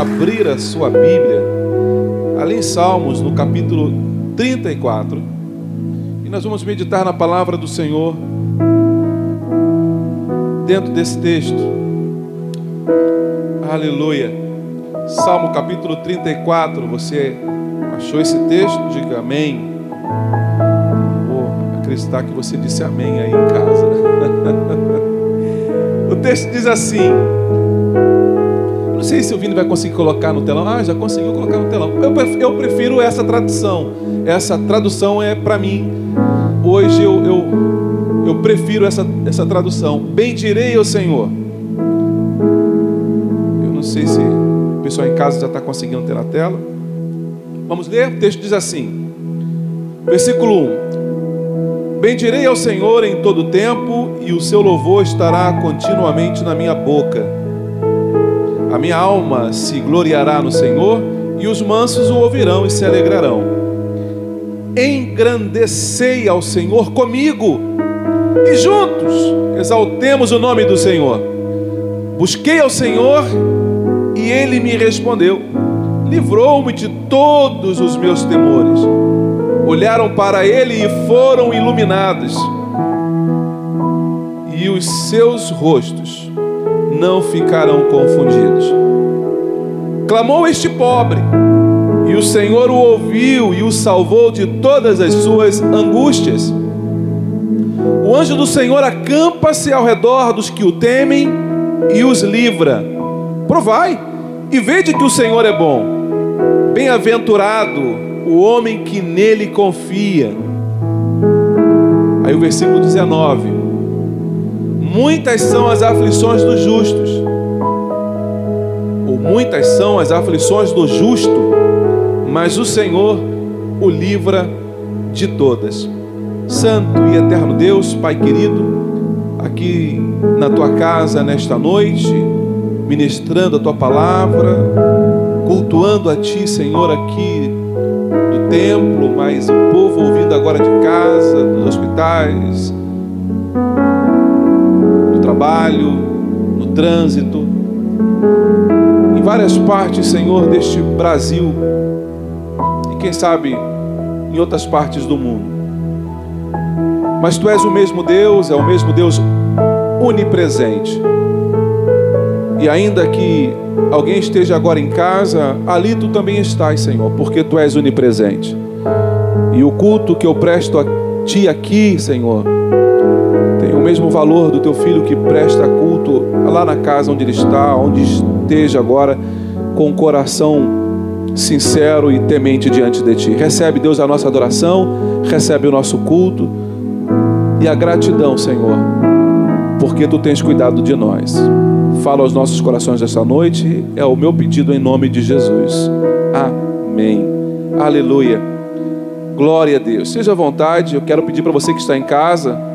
Abrir a sua Bíblia ali em Salmos, no capítulo 34. E nós vamos meditar na palavra do Senhor dentro desse texto. Aleluia. Salmo capítulo 34. Você achou esse texto? Diga amém. Vou acreditar que você disse amém aí em casa. o texto diz assim: não sei se o Vini vai conseguir colocar no telão. Ah, já conseguiu colocar no telão. Eu prefiro, essa tradução. Essa tradução é para mim. Hoje eu, eu, eu prefiro essa, essa tradução. Bendirei ao Senhor. Eu não sei se o pessoal em casa já está conseguindo ter na tela. Vamos ler? O texto diz assim. Versículo 1. Bendirei ao Senhor em todo tempo, e o seu louvor estará continuamente na minha boca. A minha alma se gloriará no Senhor, e os mansos o ouvirão e se alegrarão. Engrandecei ao Senhor comigo, e juntos exaltemos o nome do Senhor. Busquei ao Senhor, e ele me respondeu, livrou-me de todos os meus temores. Olharam para ele e foram iluminados, e os seus rostos não ficarão confundidos. Clamou este pobre, e o Senhor o ouviu e o salvou de todas as suas angústias. O anjo do Senhor acampa-se ao redor dos que o temem e os livra. Provai e vede que o Senhor é bom. Bem-aventurado o homem que nele confia. Aí o versículo 19. Muitas são as aflições dos justos, ou muitas são as aflições do justo, mas o Senhor o livra de todas. Santo e eterno Deus, Pai querido, aqui na tua casa nesta noite, ministrando a tua palavra, cultuando a ti, Senhor, aqui do templo, mas o povo ouvindo agora de casa, dos hospitais, trabalho, no trânsito, em várias partes, Senhor, deste Brasil e quem sabe em outras partes do mundo. Mas Tu és o mesmo Deus, é o mesmo Deus onipresente. E ainda que alguém esteja agora em casa, ali Tu também estás, Senhor, porque Tu és onipresente. E o culto que eu presto a Ti aqui, Senhor, o mesmo valor do teu filho que presta culto lá na casa onde ele está, onde esteja agora, com o coração sincero e temente diante de ti. Recebe, Deus, a nossa adoração, recebe o nosso culto e a gratidão, Senhor, porque tu tens cuidado de nós. Fala aos nossos corações esta noite, é o meu pedido em nome de Jesus. Amém. Aleluia. Glória a Deus. Seja à vontade, eu quero pedir para você que está em casa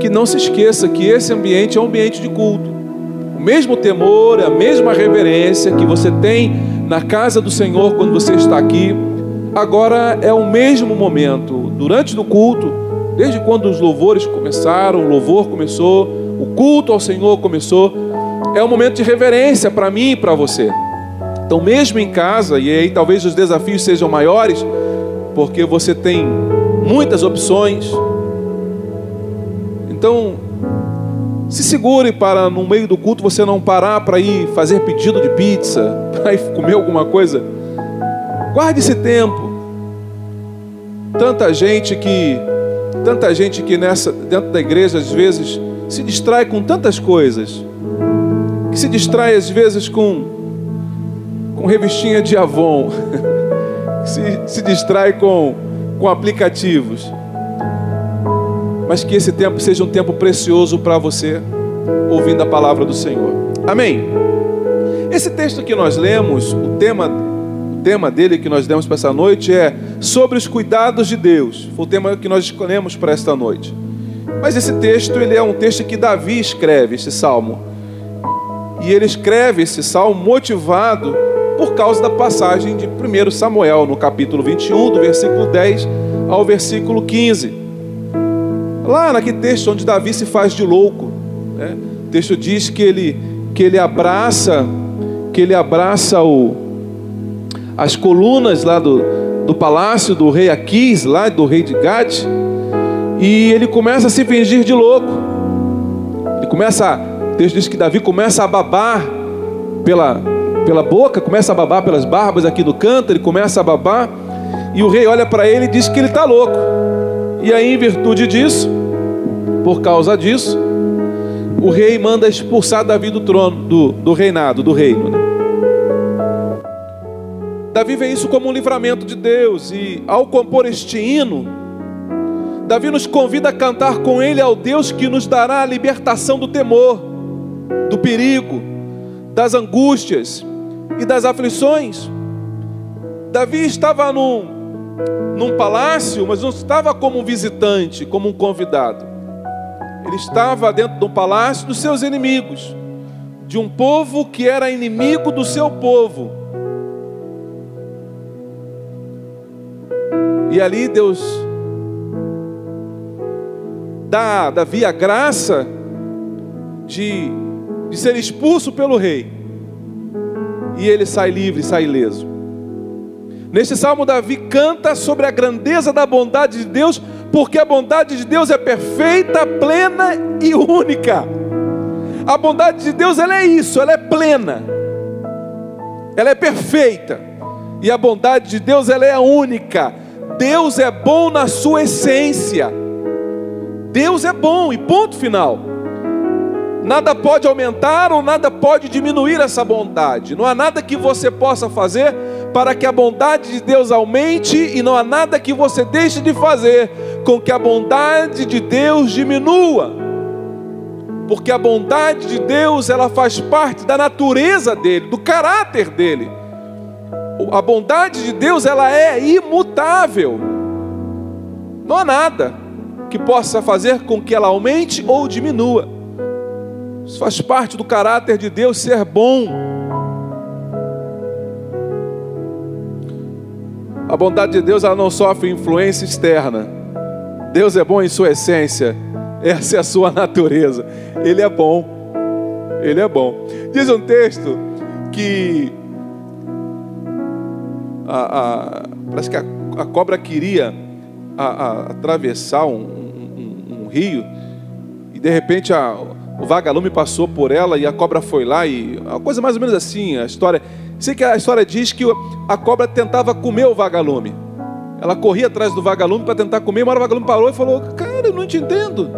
que não se esqueça que esse ambiente é um ambiente de culto. O mesmo temor, a mesma reverência que você tem na casa do Senhor quando você está aqui, agora é o mesmo momento, durante o culto, desde quando os louvores começaram, o louvor começou, o culto ao Senhor começou, é um momento de reverência para mim e para você. Então, mesmo em casa, e aí talvez os desafios sejam maiores, porque você tem muitas opções, então, se segure para no meio do culto você não parar para ir fazer pedido de pizza, para ir comer alguma coisa. Guarde esse tempo. Tanta gente que tanta gente que nessa dentro da igreja às vezes se distrai com tantas coisas. Que se distrai às vezes com com revistinha de Avon, se, se distrai com, com aplicativos. Mas que esse tempo seja um tempo precioso para você, ouvindo a palavra do Senhor. Amém? Esse texto que nós lemos, o tema, o tema dele que nós demos para essa noite é sobre os cuidados de Deus. Foi o tema que nós escolhemos para esta noite. Mas esse texto, ele é um texto que Davi escreve, esse salmo. E ele escreve esse salmo motivado por causa da passagem de 1 Samuel, no capítulo 21, do versículo 10 ao versículo 15. Lá naquele texto onde Davi se faz de louco, né? o texto diz que ele, que ele abraça, que ele abraça o, as colunas lá do, do palácio do rei Aquis, lá do rei de Gade, e ele começa a se fingir de louco. Ele começa, o texto diz que Davi começa a babar pela, pela boca, começa a babar pelas barbas aqui do canto, ele começa a babar, e o rei olha para ele e diz que ele está louco. E aí, em virtude disso, por causa disso, o rei manda expulsar Davi do trono, do, do reinado, do reino. Né? Davi vê isso como um livramento de Deus, e ao compor este hino, Davi nos convida a cantar com ele ao Deus que nos dará a libertação do temor, do perigo, das angústias e das aflições. Davi estava num, num palácio, mas não estava como um visitante, como um convidado. Ele estava dentro do palácio dos seus inimigos, de um povo que era inimigo do seu povo. E ali Deus dá a Davi a graça de, de ser expulso pelo rei. E ele sai livre, sai ileso. Neste salmo, Davi canta sobre a grandeza da bondade de Deus, porque a bondade de Deus é perfeita, plena e única. A bondade de Deus ela é isso, ela é plena, ela é perfeita, e a bondade de Deus ela é única. Deus é bom na sua essência. Deus é bom e ponto final. Nada pode aumentar ou nada pode diminuir essa bondade. Não há nada que você possa fazer para que a bondade de Deus aumente e não há nada que você deixe de fazer com que a bondade de Deus diminua. Porque a bondade de Deus, ela faz parte da natureza dele, do caráter dele. A bondade de Deus, ela é imutável. Não há nada que possa fazer com que ela aumente ou diminua. Isso faz parte do caráter de Deus ser bom. A bondade de Deus ela não sofre influência externa. Deus é bom em sua essência. Essa é a sua natureza. Ele é bom. Ele é bom. Diz um texto que a, a, parece que a, a cobra queria a, atravessar um, rio, e de repente o vagalume passou por ela e a cobra foi lá, e uma coisa mais ou menos assim, a história. Sei que a história diz que a cobra tentava comer o vagalume. Ela corria atrás do vagalume para tentar comer, mas o vagalume parou e falou: Cara, eu não te entendo.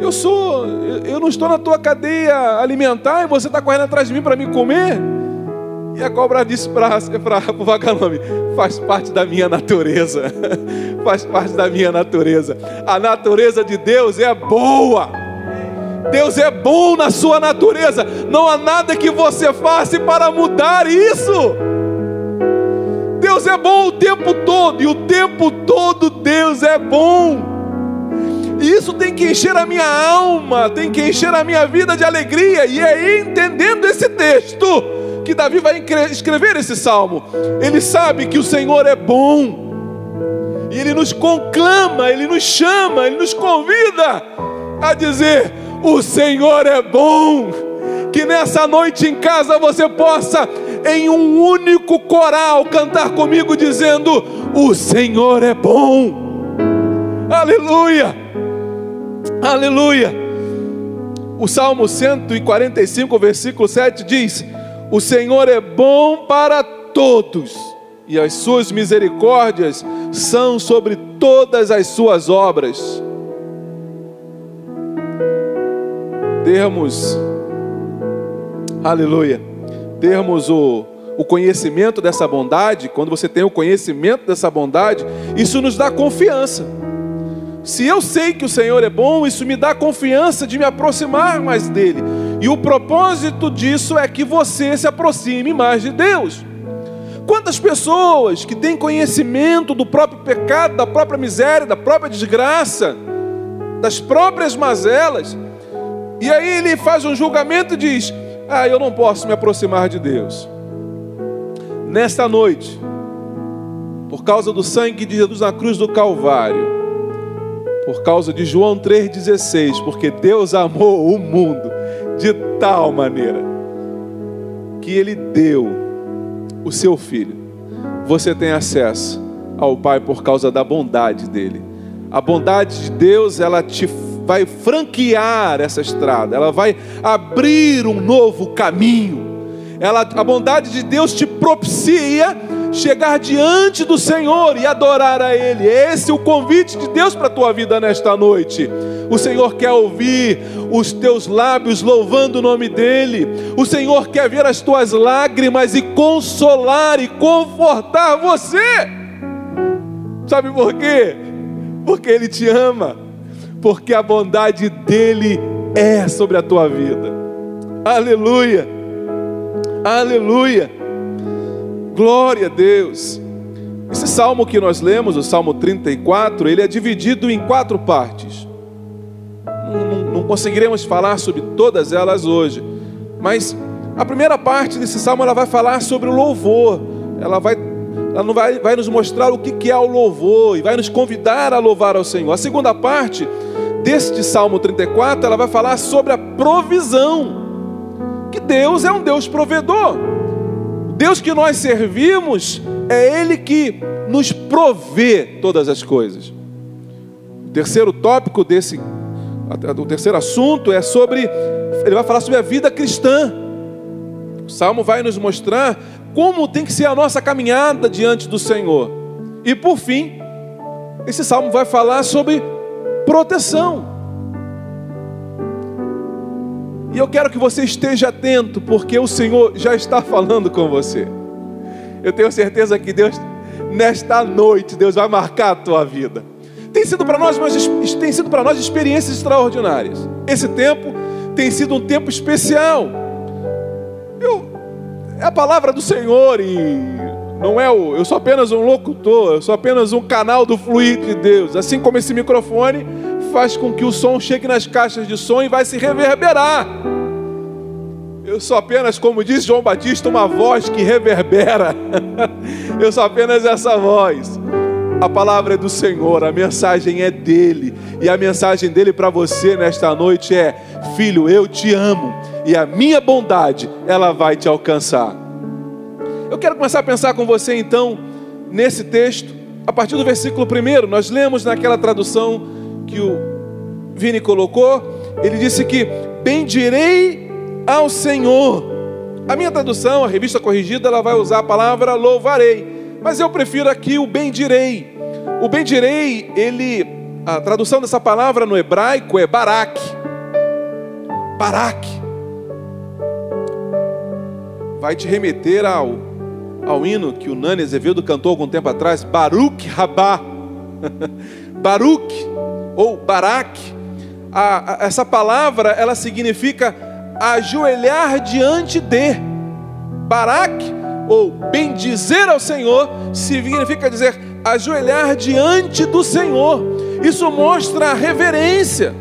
Eu sou, eu não estou na tua cadeia alimentar e você está correndo atrás de mim para me comer. E a cobra disse para o vagalume: faz parte da minha natureza, faz parte da minha natureza. A natureza de Deus é boa. Deus é bom na sua natureza. Não há nada que você faça para mudar isso. Deus é bom o tempo todo, e o tempo todo Deus é bom. E isso tem que encher a minha alma, tem que encher a minha vida de alegria. E é entendendo esse texto que Davi vai escrever esse salmo. Ele sabe que o Senhor é bom. E ele nos conclama, ele nos chama, ele nos convida a dizer: "O Senhor é bom". Que nessa noite em casa você possa em um único coral cantar comigo dizendo: "O Senhor é bom". Aleluia! Aleluia! O Salmo 145, versículo 7 diz: o Senhor é bom para todos, e as suas misericórdias são sobre todas as suas obras. Termos, aleluia, termos o, o conhecimento dessa bondade, quando você tem o conhecimento dessa bondade, isso nos dá confiança. Se eu sei que o Senhor é bom, isso me dá confiança de me aproximar mais dele. E o propósito disso é que você se aproxime mais de Deus. Quantas pessoas que têm conhecimento do próprio pecado, da própria miséria, da própria desgraça, das próprias mazelas, e aí ele faz um julgamento e diz: Ah, eu não posso me aproximar de Deus. Nesta noite, por causa do sangue de Jesus na cruz do Calvário, por causa de João 3,16, porque Deus amou o mundo de tal maneira que Ele deu o seu Filho. Você tem acesso ao Pai por causa da bondade dele. A bondade de Deus, ela te vai franquear essa estrada, ela vai abrir um novo caminho. Ela, a bondade de Deus te propicia chegar diante do Senhor e adorar a Ele. Esse é o convite de Deus para a tua vida nesta noite. O Senhor quer ouvir os teus lábios louvando o nome dEle. O Senhor quer ver as tuas lágrimas e consolar e confortar você. Sabe por quê? Porque Ele te ama. Porque a bondade dEle é sobre a tua vida. Aleluia. Aleluia. Glória a Deus. Esse salmo que nós lemos, o Salmo 34, ele é dividido em quatro partes. Não, conseguiremos falar sobre todas elas hoje, mas a primeira parte desse salmo ela vai falar sobre o louvor. Ela vai, ela não vai, vai nos mostrar o que é o louvor e vai nos convidar a louvar ao Senhor. A segunda parte deste Salmo 34, ela vai falar sobre a provisão. Que Deus é um Deus provedor. Deus que nós servimos é Ele que nos provê todas as coisas. O terceiro tópico desse, o terceiro assunto é sobre, ele vai falar sobre a vida cristã. O Salmo vai nos mostrar como tem que ser a nossa caminhada diante do Senhor. E por fim, esse salmo vai falar sobre proteção. E eu quero que você esteja atento, porque o Senhor já está falando com você. Eu tenho certeza que Deus, nesta noite, Deus vai marcar a tua vida. Tem sido para nós, tem sido para nós experiências extraordinárias. Esse tempo tem sido um tempo especial. É a palavra do Senhor e não é o, eu sou apenas um locutor, eu sou apenas um canal do fluir de Deus. Assim como esse microfone faz com que o som chegue nas caixas de som e vai se reverberar. Eu sou apenas, como diz João Batista, uma voz que reverbera. Eu sou apenas essa voz. A palavra é do Senhor, a mensagem é dele. E a mensagem dele para você nesta noite é: Filho, eu te amo e a minha bondade, ela vai te alcançar. Eu quero começar a pensar com você então nesse texto, a partir do versículo 1. Nós lemos naquela tradução que o Vini colocou, ele disse que bendirei ao Senhor. A minha tradução, a revista corrigida, ela vai usar a palavra louvarei, mas eu prefiro aqui o bendirei. O bendirei, ele, a tradução dessa palavra no hebraico é barak. Barak. Vai te remeter ao, ao hino que o Nani Azevedo cantou algum tempo atrás, Baruch Rabá. Baruch ou Barak, a, a, essa palavra ela significa ajoelhar diante de. Barak, ou bendizer ao Senhor, significa dizer ajoelhar diante do Senhor. Isso mostra reverência.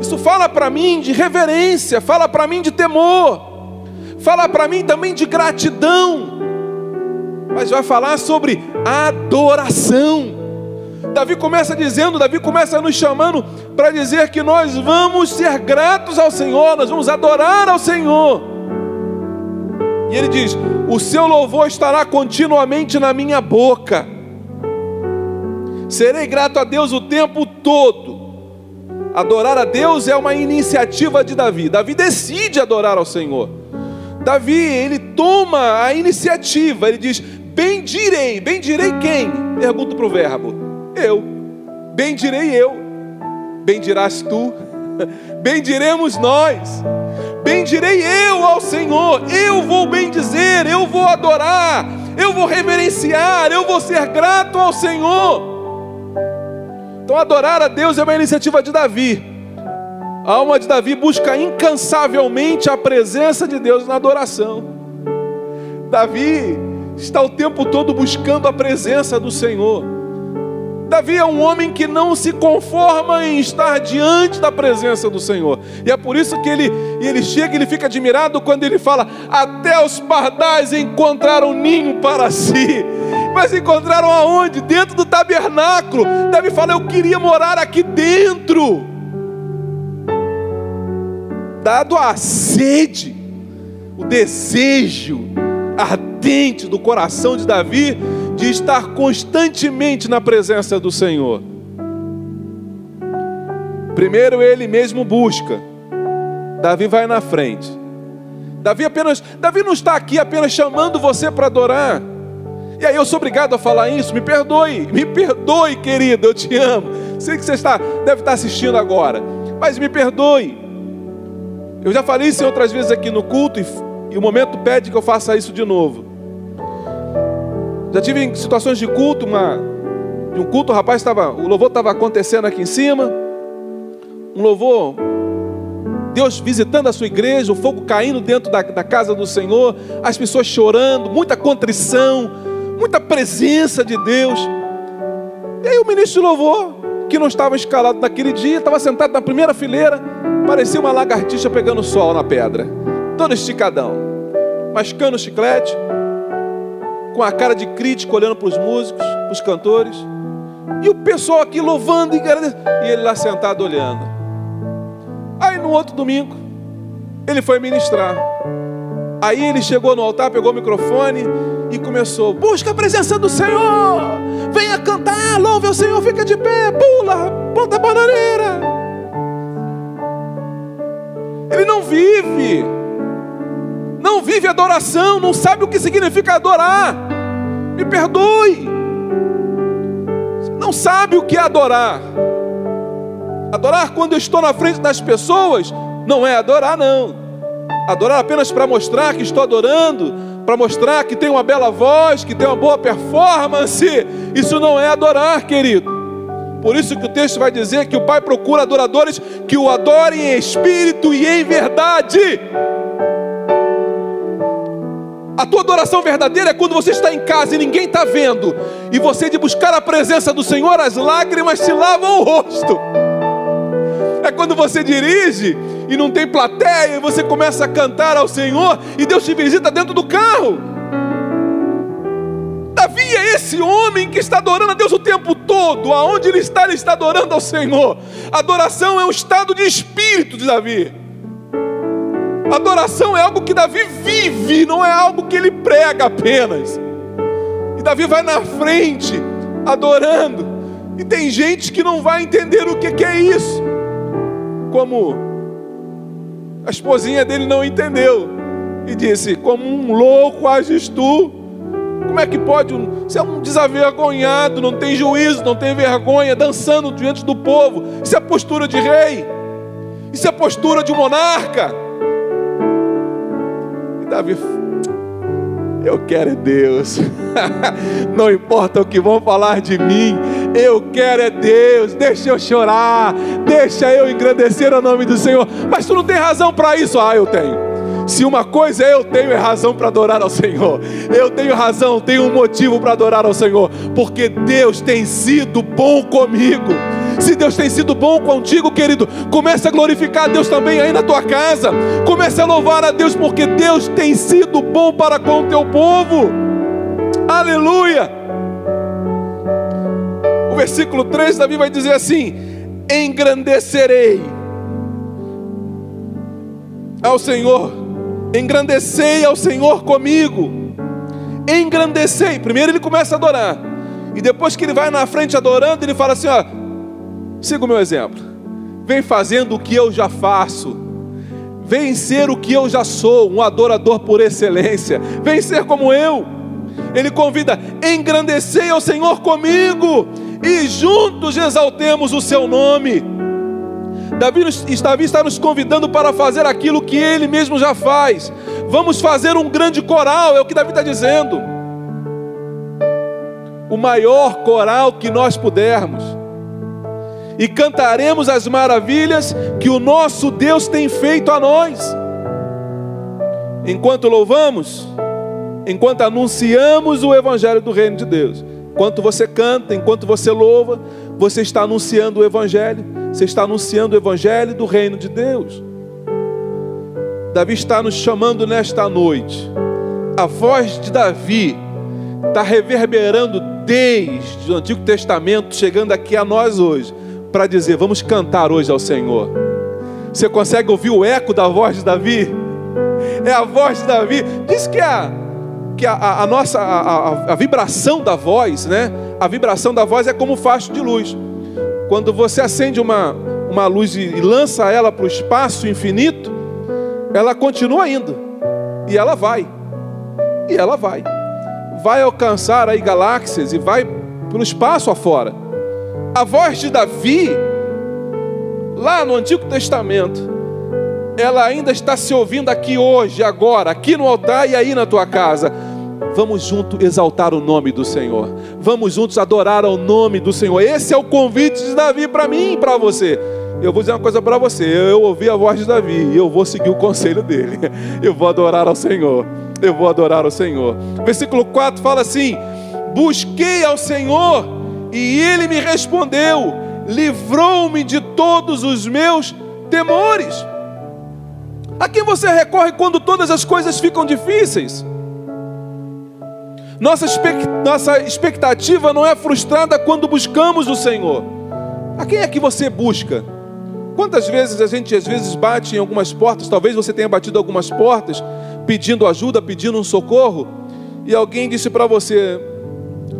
Isso fala para mim de reverência, fala para mim de temor, fala para mim também de gratidão, mas vai falar sobre adoração. Davi começa dizendo, Davi começa nos chamando para dizer que nós vamos ser gratos ao Senhor, nós vamos adorar ao Senhor. E ele diz: O seu louvor estará continuamente na minha boca. Serei grato a Deus o tempo todo. Adorar a Deus é uma iniciativa de Davi. Davi decide adorar ao Senhor. Davi, ele toma a iniciativa, ele diz: Bendirei, bendirei quem? Pergunta para o verbo eu. Bendirei eu. Bendirás tu. Bendiremos nós. bendirei eu ao Senhor, eu vou bendizer, eu vou adorar, eu vou reverenciar, eu vou ser grato ao Senhor. Então, adorar a Deus é uma iniciativa de Davi. A alma de Davi busca incansavelmente a presença de Deus na adoração. Davi está o tempo todo buscando a presença do Senhor. Davi é um homem que não se conforma em estar diante da presença do Senhor. E é por isso que ele, ele chega ele fica admirado quando ele fala: Até os pardais encontraram ninho para si. Mas encontraram aonde? Dentro do tabernáculo. Davi fala: Eu queria morar aqui dentro. Dado a sede, o desejo ardente do coração de Davi, de estar constantemente na presença do Senhor. Primeiro ele mesmo busca. Davi vai na frente. Davi apenas, Davi não está aqui apenas chamando você para adorar. E aí eu sou obrigado a falar isso. Me perdoe, me perdoe, querido, eu te amo. Sei que você está, deve estar assistindo agora, mas me perdoe. Eu já falei isso outras vezes aqui no culto e, e o momento pede que eu faça isso de novo. Já tive em situações de culto, uma, de um culto, o rapaz estava, o louvor estava acontecendo aqui em cima, um louvor, Deus visitando a sua igreja, o fogo caindo dentro da, da casa do Senhor, as pessoas chorando, muita contrição, muita presença de Deus. E aí o ministro de louvor, que não estava escalado naquele dia, estava sentado na primeira fileira, parecia uma lagartixa pegando sol na pedra, todo esticadão, mascando chiclete, com a cara de crítico, olhando para os músicos, os cantores. E o pessoal aqui louvando e. E ele lá sentado olhando. Aí no outro domingo, ele foi ministrar. Aí ele chegou no altar, pegou o microfone e começou: Busca a presença do Senhor, venha cantar, louve o Senhor, fica de pé, pula, planta bananeira. Ele não vive não vive adoração, não sabe o que significa adorar. Me perdoe. Não sabe o que é adorar. Adorar quando eu estou na frente das pessoas não é adorar, não. Adorar apenas para mostrar que estou adorando, para mostrar que tem uma bela voz, que tem uma boa performance. Isso não é adorar, querido. Por isso que o texto vai dizer que o Pai procura adoradores que o adorem em espírito e em verdade. A tua adoração verdadeira é quando você está em casa e ninguém está vendo, e você de buscar a presença do Senhor, as lágrimas te lavam o rosto. É quando você dirige e não tem plateia, e você começa a cantar ao Senhor, e Deus te visita dentro do carro. Esse homem que está adorando a Deus o tempo todo, aonde ele está, ele está adorando ao Senhor. Adoração é um estado de espírito de Davi. Adoração é algo que Davi vive, não é algo que ele prega apenas. E Davi vai na frente, adorando. E tem gente que não vai entender o que, é isso. Como a esposinha dele não entendeu. E disse: Como um louco ages tu. Como é que pode? Você é um desavergonhado, não tem juízo, não tem vergonha, dançando diante do povo. Isso é postura de rei. Isso é postura de monarca. Davi, eu quero é Deus. Não importa o que vão falar de mim, eu quero é Deus. Deixa eu chorar, deixa eu engrandecer o nome do Senhor. Mas tu não tem razão para isso? Ah, eu tenho. Se uma coisa eu tenho é razão para adorar ao Senhor. Eu tenho razão, tenho um motivo para adorar ao Senhor, porque Deus tem sido bom comigo. Se Deus tem sido bom contigo, querido, comece a glorificar a Deus também aí na tua casa. Comece a louvar a Deus, porque Deus tem sido bom para com o teu povo. Aleluia! O versículo 3 Davi vai dizer assim: Engrandecerei ao Senhor, engrandecei ao Senhor comigo. Engrandecei. Primeiro ele começa a adorar. E depois que ele vai na frente adorando, ele fala assim: ó, Siga o meu exemplo. Vem fazendo o que eu já faço. Vem ser o que eu já sou, um adorador por excelência. Vem ser como eu. Ele convida: engrandecei ao Senhor comigo e juntos exaltemos o seu nome. Davi, está nos convidando para fazer aquilo que ele mesmo já faz. Vamos fazer um grande coral, é o que Davi está dizendo. O maior coral que nós pudermos. E cantaremos as maravilhas que o nosso Deus tem feito a nós. Enquanto louvamos, enquanto anunciamos o Evangelho do Reino de Deus. Enquanto você canta, enquanto você louva, você está anunciando o Evangelho, você está anunciando o Evangelho do Reino de Deus. Davi está nos chamando nesta noite. A voz de Davi está reverberando desde o Antigo Testamento, chegando aqui a nós hoje, para dizer: vamos cantar hoje ao Senhor. Você consegue ouvir o eco da voz de Davi? É a voz de Davi. Diz que a que a, a, nossa a, a, vibração da voz, né? A vibração da voz é como um facho de luz. Quando você acende uma, uma luz e, e lança ela para o espaço infinito, ela continua indo. E ela vai. E ela vai. Vai alcançar aí galáxias e vai pelo espaço afora. A voz de Davi, lá no Antigo Testamento, ela ainda está se ouvindo aqui hoje, agora, aqui no altar e aí na tua casa. Vamos juntos exaltar o nome do Senhor. Vamos juntos adorar ao nome do Senhor. Esse é o convite de Davi para mim e para você. Eu vou dizer uma coisa para você. Eu ouvi a voz de Davi e eu vou seguir o conselho dele. Eu vou adorar ao Senhor. Eu vou adorar ao Senhor. Versículo 4 fala assim: Busquei ao Senhor e ele me respondeu, livrou-me de todos os meus temores. A quem você recorre quando todas as coisas ficam difíceis? Nossa, nossa expectativa não é frustrada quando buscamos o Senhor. A quem é que você busca? Quantas vezes a gente às vezes bate em algumas portas, talvez você tenha batido algumas portas, pedindo ajuda, pedindo um socorro, e alguém disse para você: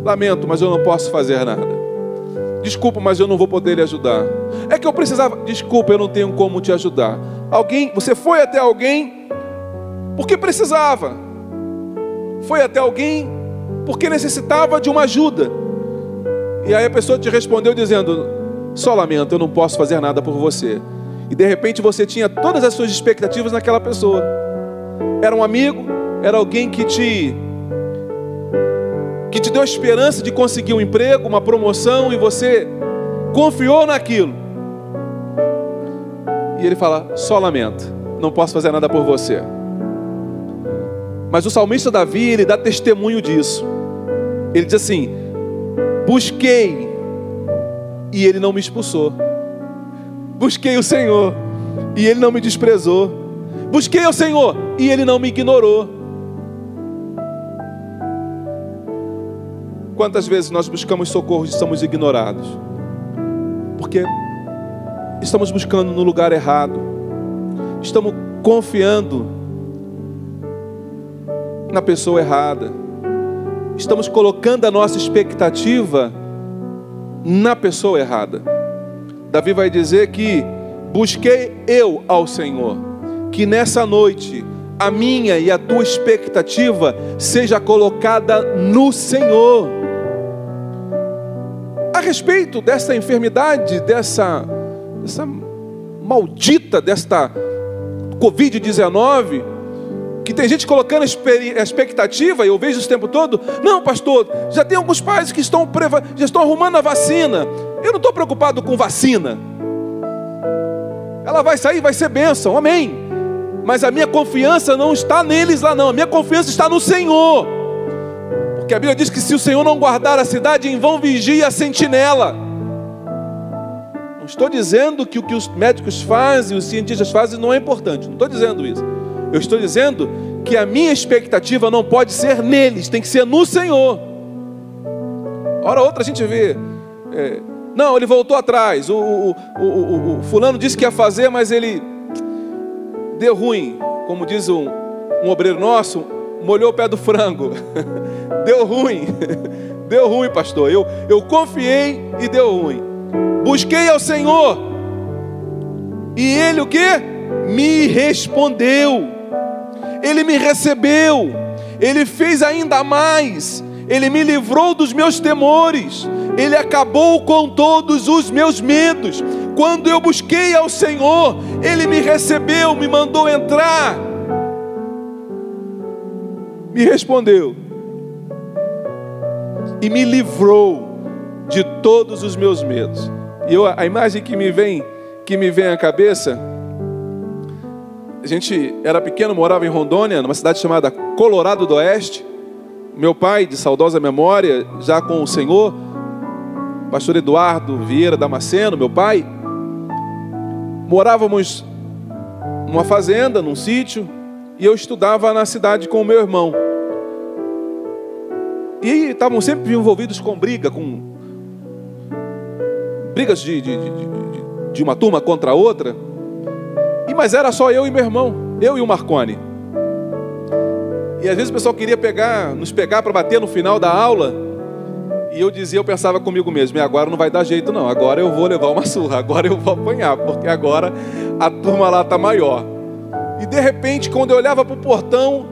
Lamento, mas eu não posso fazer nada. Desculpa, mas eu não vou poder lhe ajudar. É que eu precisava. Desculpa, eu não tenho como te ajudar. Alguém, você foi até alguém porque precisava. Foi até alguém porque necessitava de uma ajuda. E aí a pessoa te respondeu dizendo: Só lamento, eu não posso fazer nada por você. E de repente você tinha todas as suas expectativas naquela pessoa. Era um amigo, era alguém que te que te deu a esperança de conseguir um emprego, uma promoção e você confiou naquilo. E ele fala: Só lamento, não posso fazer nada por você. Mas o salmista Davi, ele dá testemunho disso. Ele diz assim: Busquei e ele não me expulsou. Busquei o Senhor e ele não me desprezou. Busquei o Senhor e ele não me ignorou. Quantas vezes nós buscamos socorro e somos ignorados? Porque estamos buscando no lugar errado, estamos confiando na pessoa errada, estamos colocando a nossa expectativa na pessoa errada. Davi vai dizer que busquei eu ao Senhor, que nessa noite a minha e a tua expectativa seja colocada no Senhor. A respeito dessa enfermidade, dessa essa maldita desta Covid-19, que tem gente colocando expectativa, eu vejo isso o tempo todo, não, pastor, já tem alguns pais que estão, já estão arrumando a vacina. Eu não estou preocupado com vacina. Ela vai sair, vai ser bênção, amém. Mas a minha confiança não está neles lá, não. A minha confiança está no Senhor. Porque a Bíblia diz que se o Senhor não guardar a cidade, em vão vigia a sentinela estou dizendo que o que os médicos fazem, os cientistas fazem, não é importante. Não estou dizendo isso. Eu estou dizendo que a minha expectativa não pode ser neles, tem que ser no Senhor. Hora outra a gente vê. É, não, ele voltou atrás. O, o, o, o, fulano disse que ia fazer, mas ele deu ruim. Como diz um, um obreiro nosso, molhou o pé do frango. deu ruim. deu ruim, pastor. Eu, eu confiei e deu ruim. Busquei ao Senhor. E ele o que? Me respondeu. Ele me recebeu. Ele fez ainda mais. Ele me livrou dos meus temores. Ele acabou com todos os meus medos. Quando eu busquei ao Senhor, Ele me recebeu, me mandou entrar, me respondeu e me livrou de todos os meus medos. E eu, a imagem que me vem, que me vem à cabeça, a gente era pequeno, morava em Rondônia, numa cidade chamada Colorado do Oeste. Meu pai, de saudosa memória, já com o Senhor, pastor Eduardo Vieira Damasceno, meu pai, morávamos numa fazenda, num sítio, e eu estudava na cidade com o meu irmão. E estavam sempre envolvidos com briga, com brigas de, de, de, de, uma turma contra a outra. Mas era só eu e meu irmão, eu e o Marconi. E às vezes o pessoal queria pegar, nos pegar para bater no final da aula. E eu dizia, eu pensava comigo mesmo, e agora não vai dar jeito não, agora eu vou levar uma surra, agora eu vou apanhar, porque agora a turma lá está maior. E de repente, quando eu olhava para o portão,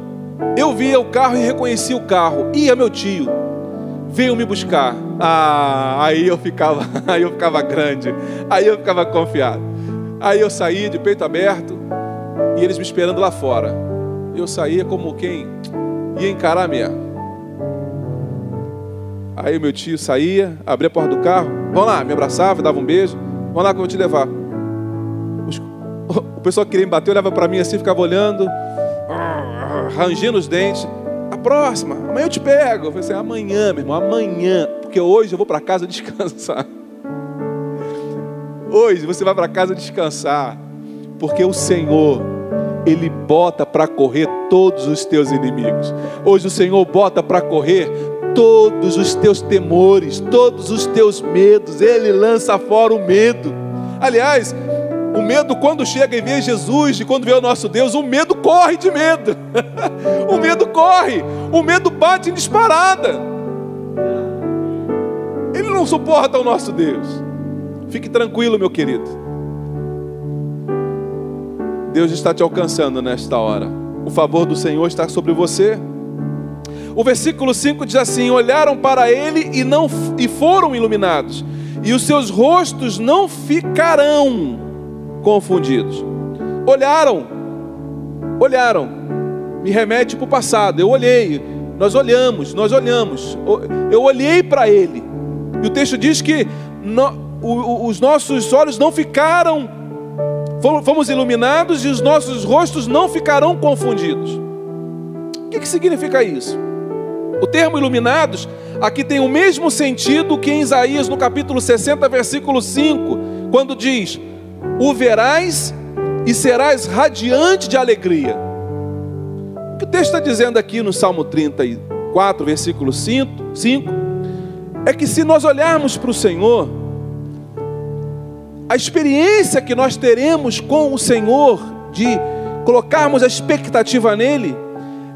eu via o carro e reconhecia o carro. Ia meu tio, veio me buscar. Ah, aí eu ficava, aí eu ficava grande, aí eu ficava confiado. Aí eu saía de peito aberto e eles me esperando lá fora. Eu saía como quem ia encarar mesmo. Aí meu tio saía, abria a porta do carro, vamos lá, me abraçava, dava um beijo, vamos lá que eu vou te levar. O pessoal que queria me bater olhava para mim assim, ficava olhando, rangindo os dentes. A próxima, amanhã eu te pego. Eu falei assim, amanhã, meu irmão, amanhã, porque hoje eu vou para casa descansar. Hoje você vai para casa descansar, porque o Senhor, Ele bota para correr todos os teus inimigos. Hoje o Senhor bota para correr todos os teus temores, todos os teus medos. Ele lança fora o medo. Aliás, o medo, quando chega e vê Jesus, e quando vê o nosso Deus, o medo corre de medo. o medo corre, o medo bate em disparada. Ele não suporta o nosso Deus. Fique tranquilo, meu querido. Deus está te alcançando nesta hora. O favor do Senhor está sobre você. O versículo 5 diz assim: Olharam para ele e não e foram iluminados, e os seus rostos não ficarão confundidos. Olharam, olharam, me remete para o passado. Eu olhei, nós olhamos, nós olhamos. Eu olhei para ele. E o texto diz que os nossos olhos não ficaram, fomos iluminados e os nossos rostos não ficarão confundidos. O que, que significa isso? O termo iluminados aqui tem o mesmo sentido que em Isaías no capítulo 60, versículo 5, quando diz: o verás e serás radiante de alegria. O que o texto está dizendo aqui no Salmo 34, versículo 5, 5 é que se nós olharmos para o Senhor, a experiência que nós teremos com o Senhor, de colocarmos a expectativa nele,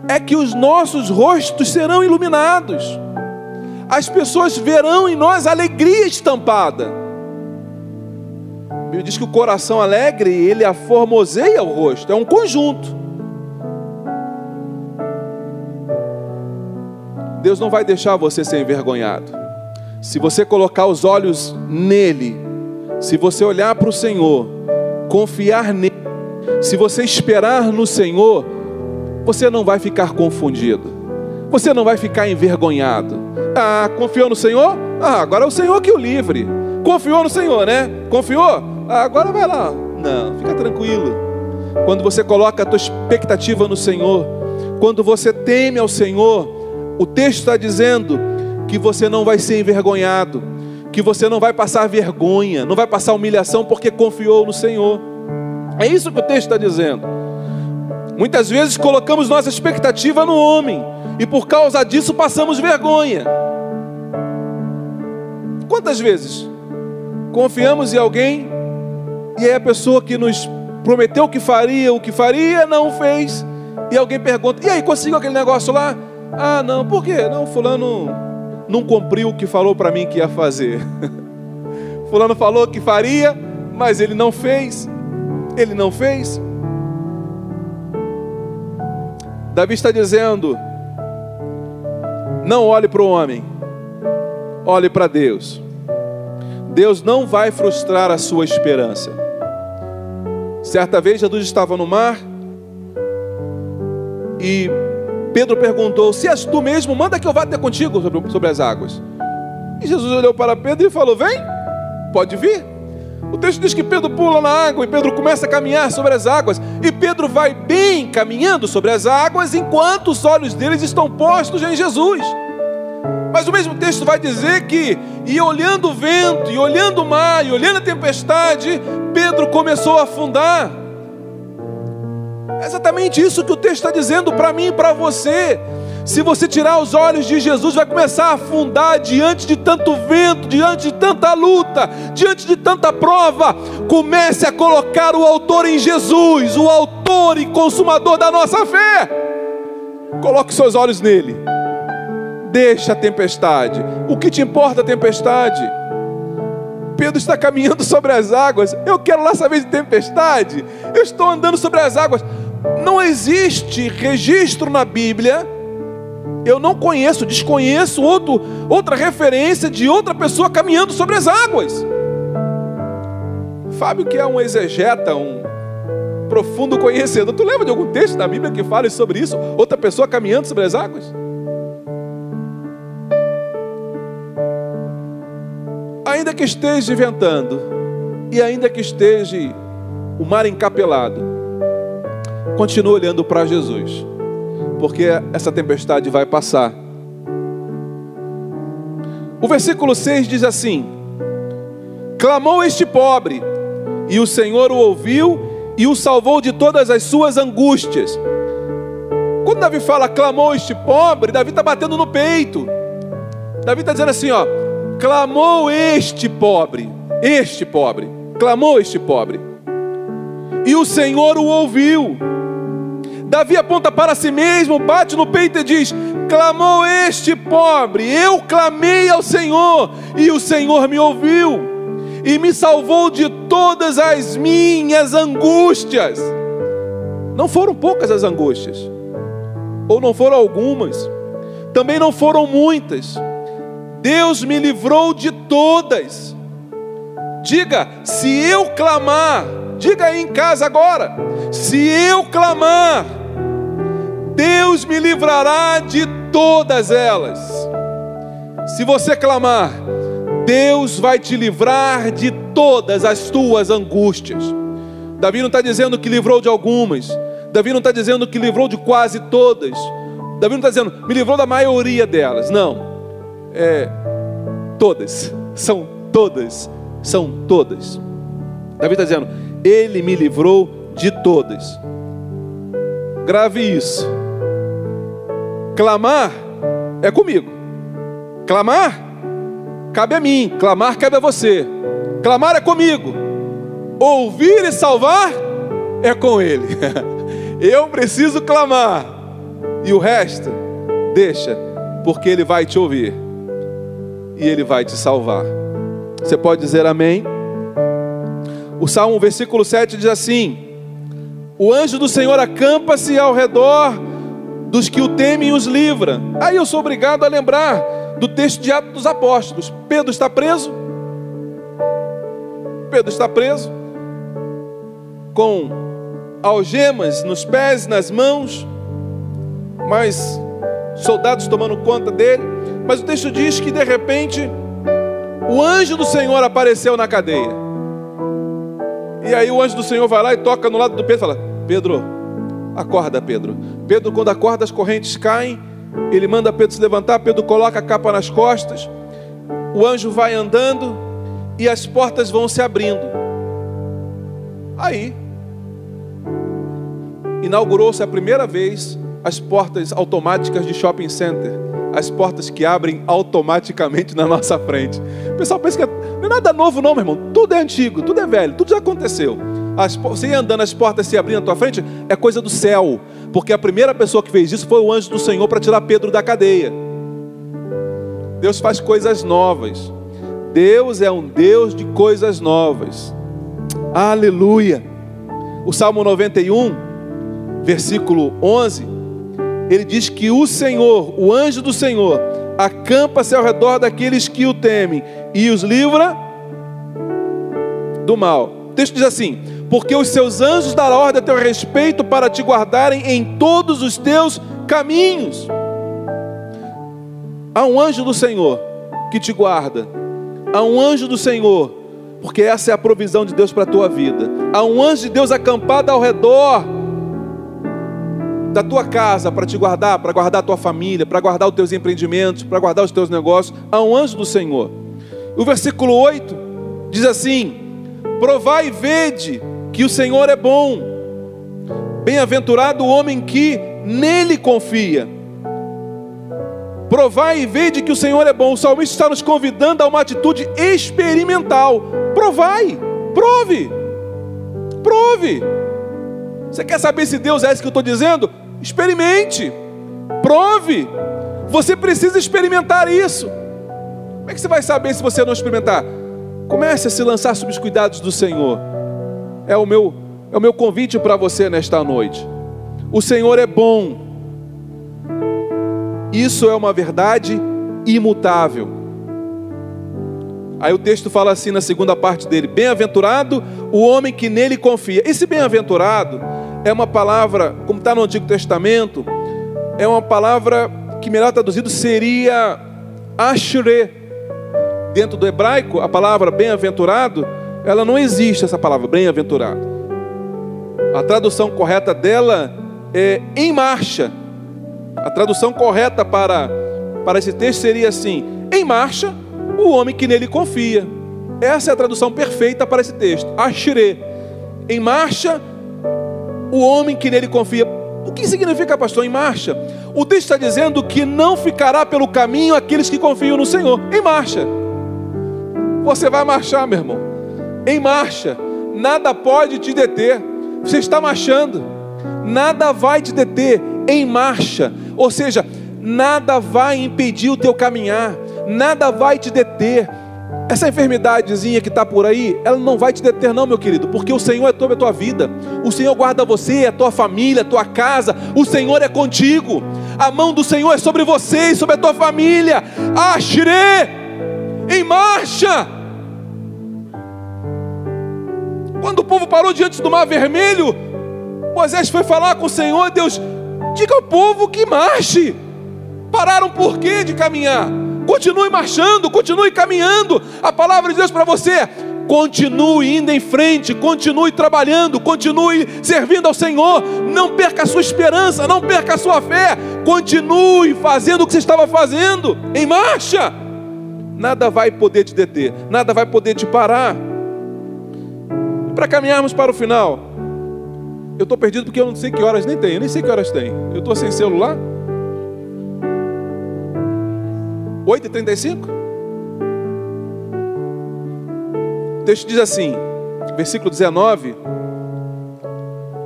é que os nossos rostos serão iluminados, as pessoas verão em nós alegria estampada. Bíblia diz que o coração alegre, ele aformoseia o rosto, é um conjunto. Deus não vai deixar você ser envergonhado. Se você colocar os olhos nele, se você olhar para o Senhor, confiar nele, se você esperar no Senhor, você não vai ficar confundido, você não vai ficar envergonhado. Ah, confiou no Senhor? Ah, agora é o Senhor que o livre. Confiou no Senhor, né? Confiou? Ah, agora vai lá. Não, fica tranquilo. Quando você coloca a tua expectativa no Senhor, quando você teme ao Senhor, o texto está dizendo que você não vai ser envergonhado, que você não vai passar vergonha, não vai passar humilhação porque confiou no Senhor. É isso que o texto está dizendo. Muitas vezes colocamos nossa expectativa no homem e por causa disso passamos vergonha. Quantas vezes confiamos em alguém e aí a pessoa que nos prometeu que faria o que faria, não fez. E alguém pergunta: "E aí, conseguiu aquele negócio lá?" "Ah, não. Por quê?" "Não, fulano não cumpriu o que falou para mim que ia fazer." fulano falou que faria, mas ele não fez. Ele não fez. Davi está dizendo: Não olhe para o homem, olhe para Deus. Deus não vai frustrar a sua esperança. Certa vez Jesus estava no mar e Pedro perguntou: Se és tu mesmo, manda que eu vá ter contigo sobre, sobre as águas. E Jesus olhou para Pedro e falou: Vem, pode vir. O texto diz que Pedro pula na água e Pedro começa a caminhar sobre as águas. E Pedro vai bem caminhando sobre as águas enquanto os olhos deles estão postos em Jesus. Mas o mesmo texto vai dizer que, e olhando o vento, e olhando o mar, e olhando a tempestade, Pedro começou a afundar. É exatamente isso que o texto está dizendo para mim e para você. Se você tirar os olhos de Jesus, vai começar a afundar diante de tanto vento, diante de tanta luta, diante de tanta prova. Comece a colocar o autor em Jesus, o autor e consumador da nossa fé. Coloque seus olhos nele. Deixa a tempestade. O que te importa a tempestade? Pedro está caminhando sobre as águas. Eu quero lá saber de tempestade. Eu estou andando sobre as águas. Não existe registro na Bíblia eu não conheço, desconheço outro, outra referência de outra pessoa caminhando sobre as águas. Fábio, que é um exegeta, um profundo conhecedor, tu lembra de algum texto da Bíblia que fale sobre isso? Outra pessoa caminhando sobre as águas? Ainda que esteja ventando, e ainda que esteja o mar encapelado, continue olhando para Jesus porque essa tempestade vai passar. O versículo 6 diz assim: Clamou este pobre, e o Senhor o ouviu e o salvou de todas as suas angústias. Quando Davi fala clamou este pobre, Davi está batendo no peito. Davi está dizendo assim: ó, clamou este pobre, este pobre, clamou este pobre, e o Senhor o ouviu Davi aponta para si mesmo, bate no peito e diz: Clamou este pobre, eu clamei ao Senhor, e o Senhor me ouviu, e me salvou de todas as minhas angústias. Não foram poucas as angústias, ou não foram algumas, também não foram muitas. Deus me livrou de todas. Diga, se eu clamar, diga aí em casa agora, se eu clamar, Deus me livrará de todas elas. Se você clamar, Deus vai te livrar de todas as tuas angústias. Davi não está dizendo que livrou de algumas, Davi não está dizendo que livrou de quase todas, Davi não está dizendo, me livrou da maioria delas, não, é todas, são todas, são todas. Davi está dizendo, Ele me livrou de todas. Grave isso. Clamar é comigo. Clamar cabe a mim. Clamar cabe a você. Clamar é comigo. Ouvir e salvar é com Ele. Eu preciso clamar. E o resto, deixa, porque Ele vai te ouvir. E Ele vai te salvar. Você pode dizer amém? O Salmo, versículo 7 diz assim: O anjo do Senhor acampa-se ao redor dos que o temem os livra. Aí eu sou obrigado a lembrar do texto de Atos dos Apóstolos. Pedro está preso. Pedro está preso com algemas nos pés, nas mãos, mas soldados tomando conta dele. Mas o texto diz que de repente o anjo do Senhor apareceu na cadeia. E aí o anjo do Senhor vai lá e toca no lado do Pedro e fala: Pedro, acorda, Pedro. Pedro, quando acorda, as correntes caem, ele manda Pedro se levantar, Pedro coloca a capa nas costas, o anjo vai andando e as portas vão se abrindo. Aí, inaugurou-se a primeira vez as portas automáticas de shopping center, as portas que abrem automaticamente na nossa frente. O pessoal pensa que não é nada novo, não, meu irmão. Tudo é antigo, tudo é velho, tudo já aconteceu. As, você ia andando, as portas se abrindo na tua frente, é coisa do céu porque a primeira pessoa que fez isso foi o anjo do Senhor para tirar Pedro da cadeia. Deus faz coisas novas. Deus é um Deus de coisas novas. Aleluia. O Salmo 91, versículo 11, ele diz que o Senhor, o anjo do Senhor, acampa-se ao redor daqueles que o temem e os livra do mal. O texto diz assim: Porque os seus anjos darão ordem a teu respeito para te guardarem em todos os teus caminhos. Há um anjo do Senhor que te guarda. Há um anjo do Senhor, porque essa é a provisão de Deus para a tua vida. Há um anjo de Deus acampado ao redor da tua casa para te guardar, para guardar a tua família, para guardar os teus empreendimentos, para guardar os teus negócios. Há um anjo do Senhor. O versículo 8 diz assim: Provai e vede que o Senhor é bom. Bem-aventurado o homem que nele confia. Provai e vede que o Senhor é bom. O salmista está nos convidando a uma atitude experimental. Provai, prove, prove. Você quer saber se Deus é isso que eu estou dizendo? Experimente, prove. Você precisa experimentar isso. Como é que você vai saber se você não experimentar? Comece a se lançar sob os cuidados do Senhor. É o meu, é o meu convite para você nesta noite. O Senhor é bom. Isso é uma verdade imutável. Aí o texto fala assim na segunda parte dele: Bem-aventurado o homem que nele confia. Esse bem-aventurado é uma palavra, como está no Antigo Testamento, é uma palavra que melhor traduzido seria ashre. Dentro do hebraico, a palavra bem-aventurado, ela não existe essa palavra bem-aventurado. A tradução correta dela é em marcha. A tradução correta para, para esse texto seria assim: em marcha, o homem que nele confia. Essa é a tradução perfeita para esse texto. Ashre. Em marcha, o homem que nele confia. O que significa, pastor, em marcha? O texto está dizendo que não ficará pelo caminho aqueles que confiam no Senhor. Em marcha. Você vai marchar, meu irmão. Em marcha. Nada pode te deter. Você está marchando. Nada vai te deter. Em marcha. Ou seja, nada vai impedir o teu caminhar. Nada vai te deter. Essa enfermidadezinha que está por aí, ela não vai te deter, não, meu querido, porque o Senhor é toda a tua vida, o Senhor guarda você, a tua família, a tua casa, o Senhor é contigo, a mão do Senhor é sobre você e sobre a tua família. Ashre, em marcha. Quando o povo parou diante do mar vermelho, Moisés foi falar com o Senhor, Deus, diga ao povo que marche. Pararam por quê de caminhar? Continue marchando, continue caminhando. A palavra de Deus para você é, continue indo em frente, continue trabalhando, continue servindo ao Senhor. Não perca a sua esperança, não perca a sua fé. Continue fazendo o que você estava fazendo, em marcha. Nada vai poder te deter, nada vai poder te parar. Para caminharmos para o final, eu estou perdido porque eu não sei que horas nem tem, eu nem sei que horas tem. Eu estou sem celular. 8h35? O texto diz assim, versículo 19: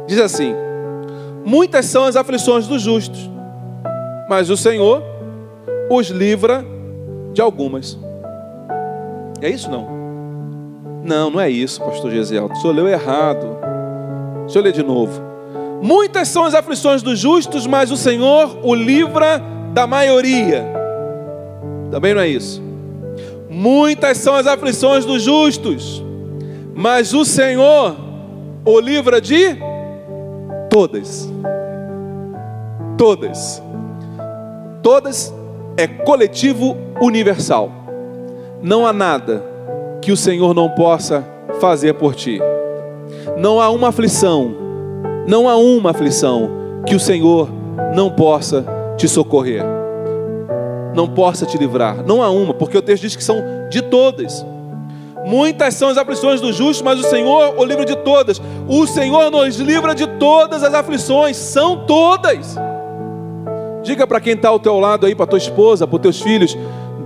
diz assim: Muitas são as aflições dos justos, mas o Senhor os livra de algumas. É isso não? Não, não é isso, pastor Gesiel. O senhor leu errado. Deixa eu ler de novo. Muitas são as aflições dos justos, mas o Senhor o livra da maioria. Também não é isso. Muitas são as aflições dos justos, mas o Senhor o livra de todas. Todas. Todas é coletivo universal. Não há nada que o Senhor não possa fazer por ti. Não há uma aflição, não há uma aflição que o Senhor não possa te socorrer não possa te livrar. Não há uma, porque o texto diz que são de todas. Muitas são as aflições do justo, mas o Senhor o livra de todas. O Senhor nos livra de todas as aflições, são todas. Diga para quem está ao teu lado aí, para tua esposa, para os teus filhos,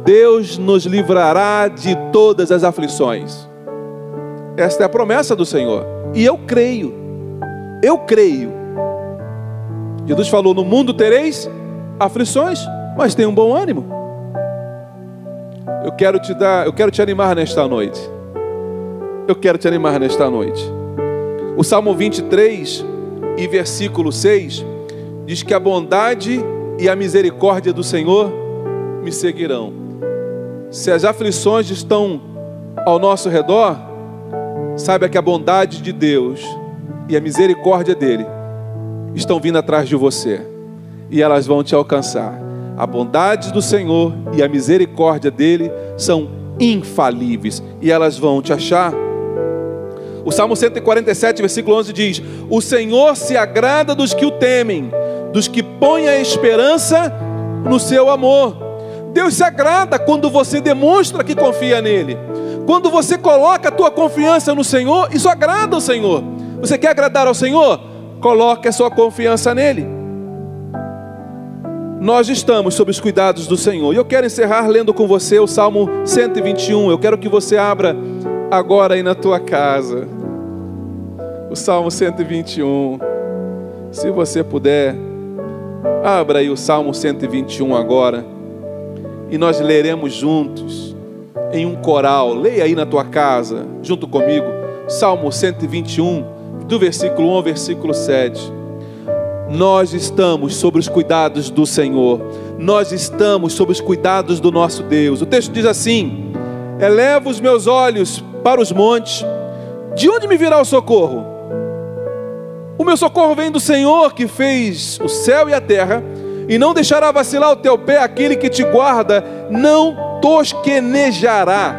Deus nos livrará de todas as aflições. Esta é a promessa do Senhor. E eu creio. Eu creio. Jesus falou: No mundo tereis aflições, mas tenha um bom ânimo. Eu quero te dar, eu quero te animar nesta noite. Eu quero te animar nesta noite. O Salmo 23 e versículo 6 diz que a bondade e a misericórdia do Senhor me seguirão. Se as aflições estão ao nosso redor, saiba que a bondade de Deus e a misericórdia dele estão vindo atrás de você e elas vão te alcançar. A bondade do Senhor e a misericórdia dele são infalíveis e elas vão te achar. O Salmo 147, versículo 11 diz: O Senhor se agrada dos que o temem, dos que põem a esperança no seu amor. Deus se agrada quando você demonstra que confia nele. Quando você coloca a tua confiança no Senhor, isso agrada o Senhor. Você quer agradar ao Senhor? Coloque a sua confiança nele. Nós estamos sob os cuidados do Senhor. E eu quero encerrar lendo com você o Salmo 121. Eu quero que você abra agora aí na tua casa. O Salmo 121. Se você puder, abra aí o Salmo 121 agora. E nós leremos juntos em um coral. Leia aí na tua casa, junto comigo, Salmo 121, do versículo 1 ao versículo 7. Nós estamos sob os cuidados do Senhor, nós estamos sob os cuidados do nosso Deus. O texto diz assim: Eleva os meus olhos para os montes, de onde me virá o socorro? O meu socorro vem do Senhor que fez o céu e a terra, e não deixará vacilar o teu pé aquele que te guarda, não tosquenejará.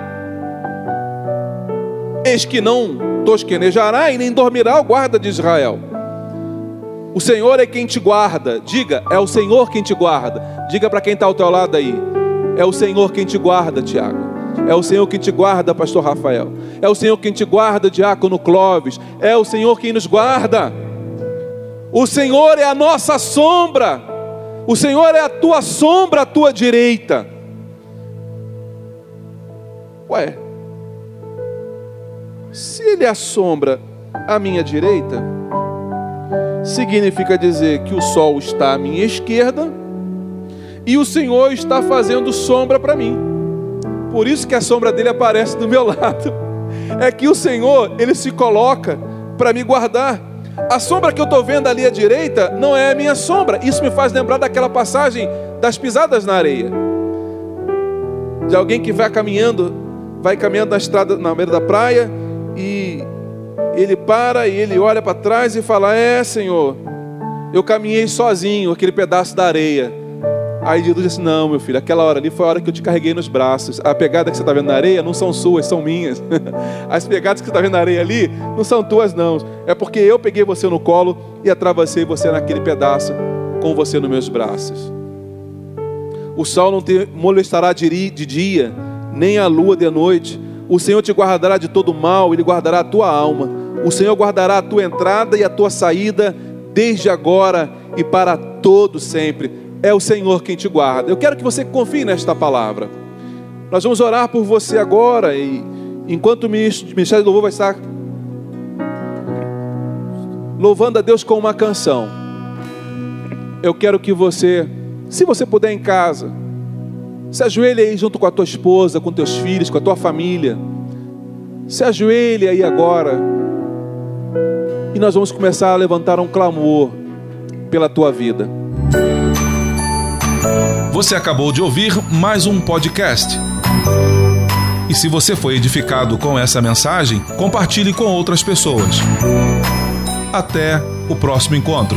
Eis que não tosquenejará e nem dormirá o guarda de Israel. O Senhor é quem te guarda. Diga, é o Senhor quem te guarda. Diga para quem está ao teu lado aí. É o Senhor quem te guarda, Tiago. É o Senhor quem te guarda, pastor Rafael. É o Senhor quem te guarda, diácono Clóvis. É o Senhor quem nos guarda. O Senhor é a nossa sombra. O Senhor é a tua sombra à tua direita. Ué, se Ele é a sombra à minha direita, significa dizer que o sol está à minha esquerda e o Senhor está fazendo sombra para mim. Por isso que a sombra dele aparece do meu lado. É que o Senhor, ele se coloca para me guardar. A sombra que eu estou vendo ali à direita não é a minha sombra. Isso me faz lembrar daquela passagem das pisadas na areia. De alguém que vai caminhando vai caminhando na estrada, na beira da praia, e ele para e ele olha para trás e fala: É, Senhor, eu caminhei sozinho aquele pedaço da areia. Aí Jesus disse: Não, meu filho, aquela hora ali foi a hora que eu te carreguei nos braços. A pegada que você está vendo na areia não são suas, são minhas. As pegadas que você está vendo na areia ali não são tuas, não. É porque eu peguei você no colo e atravessei você naquele pedaço com você nos meus braços. O sol não te molestará de dia nem a lua de noite. O Senhor te guardará de todo mal, Ele guardará a tua alma. O Senhor guardará a tua entrada e a tua saída, desde agora e para todo sempre. É o Senhor quem te guarda. Eu quero que você confie nesta palavra. Nós vamos orar por você agora e enquanto o Ministério do Louvor vai estar louvando a Deus com uma canção, eu quero que você, se você puder em casa, se ajoelhe aí junto com a tua esposa, com teus filhos, com a tua família. Se ajoelhe aí agora. E nós vamos começar a levantar um clamor pela tua vida. Você acabou de ouvir mais um podcast. E se você foi edificado com essa mensagem, compartilhe com outras pessoas. Até o próximo encontro.